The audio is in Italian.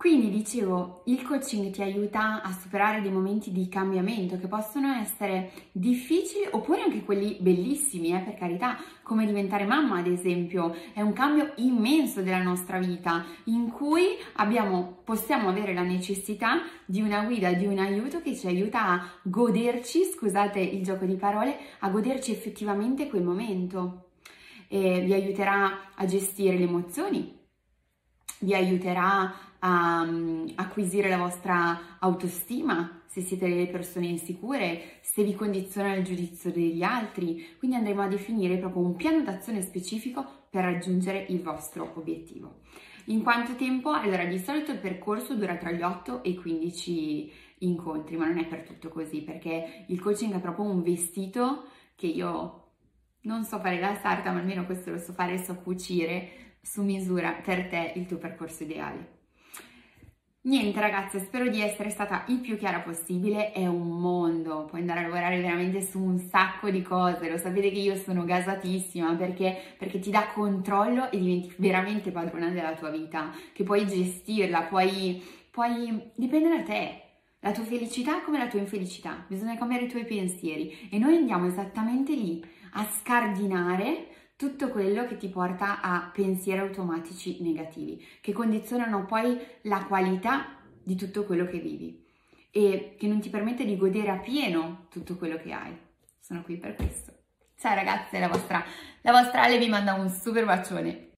Quindi dicevo, il coaching ti aiuta a superare dei momenti di cambiamento che possono essere difficili oppure anche quelli bellissimi, eh, per carità, come diventare mamma ad esempio, è un cambio immenso della nostra vita in cui abbiamo, possiamo avere la necessità di una guida, di un aiuto che ci aiuta a goderci, scusate il gioco di parole, a goderci effettivamente quel momento. E vi aiuterà a gestire le emozioni, vi aiuterà a um, acquisire la vostra autostima, se siete delle persone insicure, se vi condiziona il giudizio degli altri. Quindi andremo a definire proprio un piano d'azione specifico per raggiungere il vostro obiettivo. In quanto tempo? Allora, di solito il percorso dura tra gli 8 e i 15 incontri, ma non è per tutto così, perché il coaching è proprio un vestito che io non so fare la sarta, ma almeno questo lo so fare, so cucire su misura per te il tuo percorso ideale. Niente ragazze, spero di essere stata il più chiara possibile, è un mondo, puoi andare a lavorare veramente su un sacco di cose, lo sapete che io sono gasatissima perché, perché ti dà controllo e diventi veramente padrona della tua vita, che puoi gestirla, puoi, puoi, dipende da te, la tua felicità come la tua infelicità, bisogna cambiare i tuoi pensieri. E noi andiamo esattamente lì a scardinare tutto quello che ti porta a pensieri automatici negativi, che condizionano poi la qualità di tutto quello che vivi e che non ti permette di godere a pieno tutto quello che hai. Sono qui per questo. Ciao ragazze, la vostra, la vostra Ale vi manda un super bacione.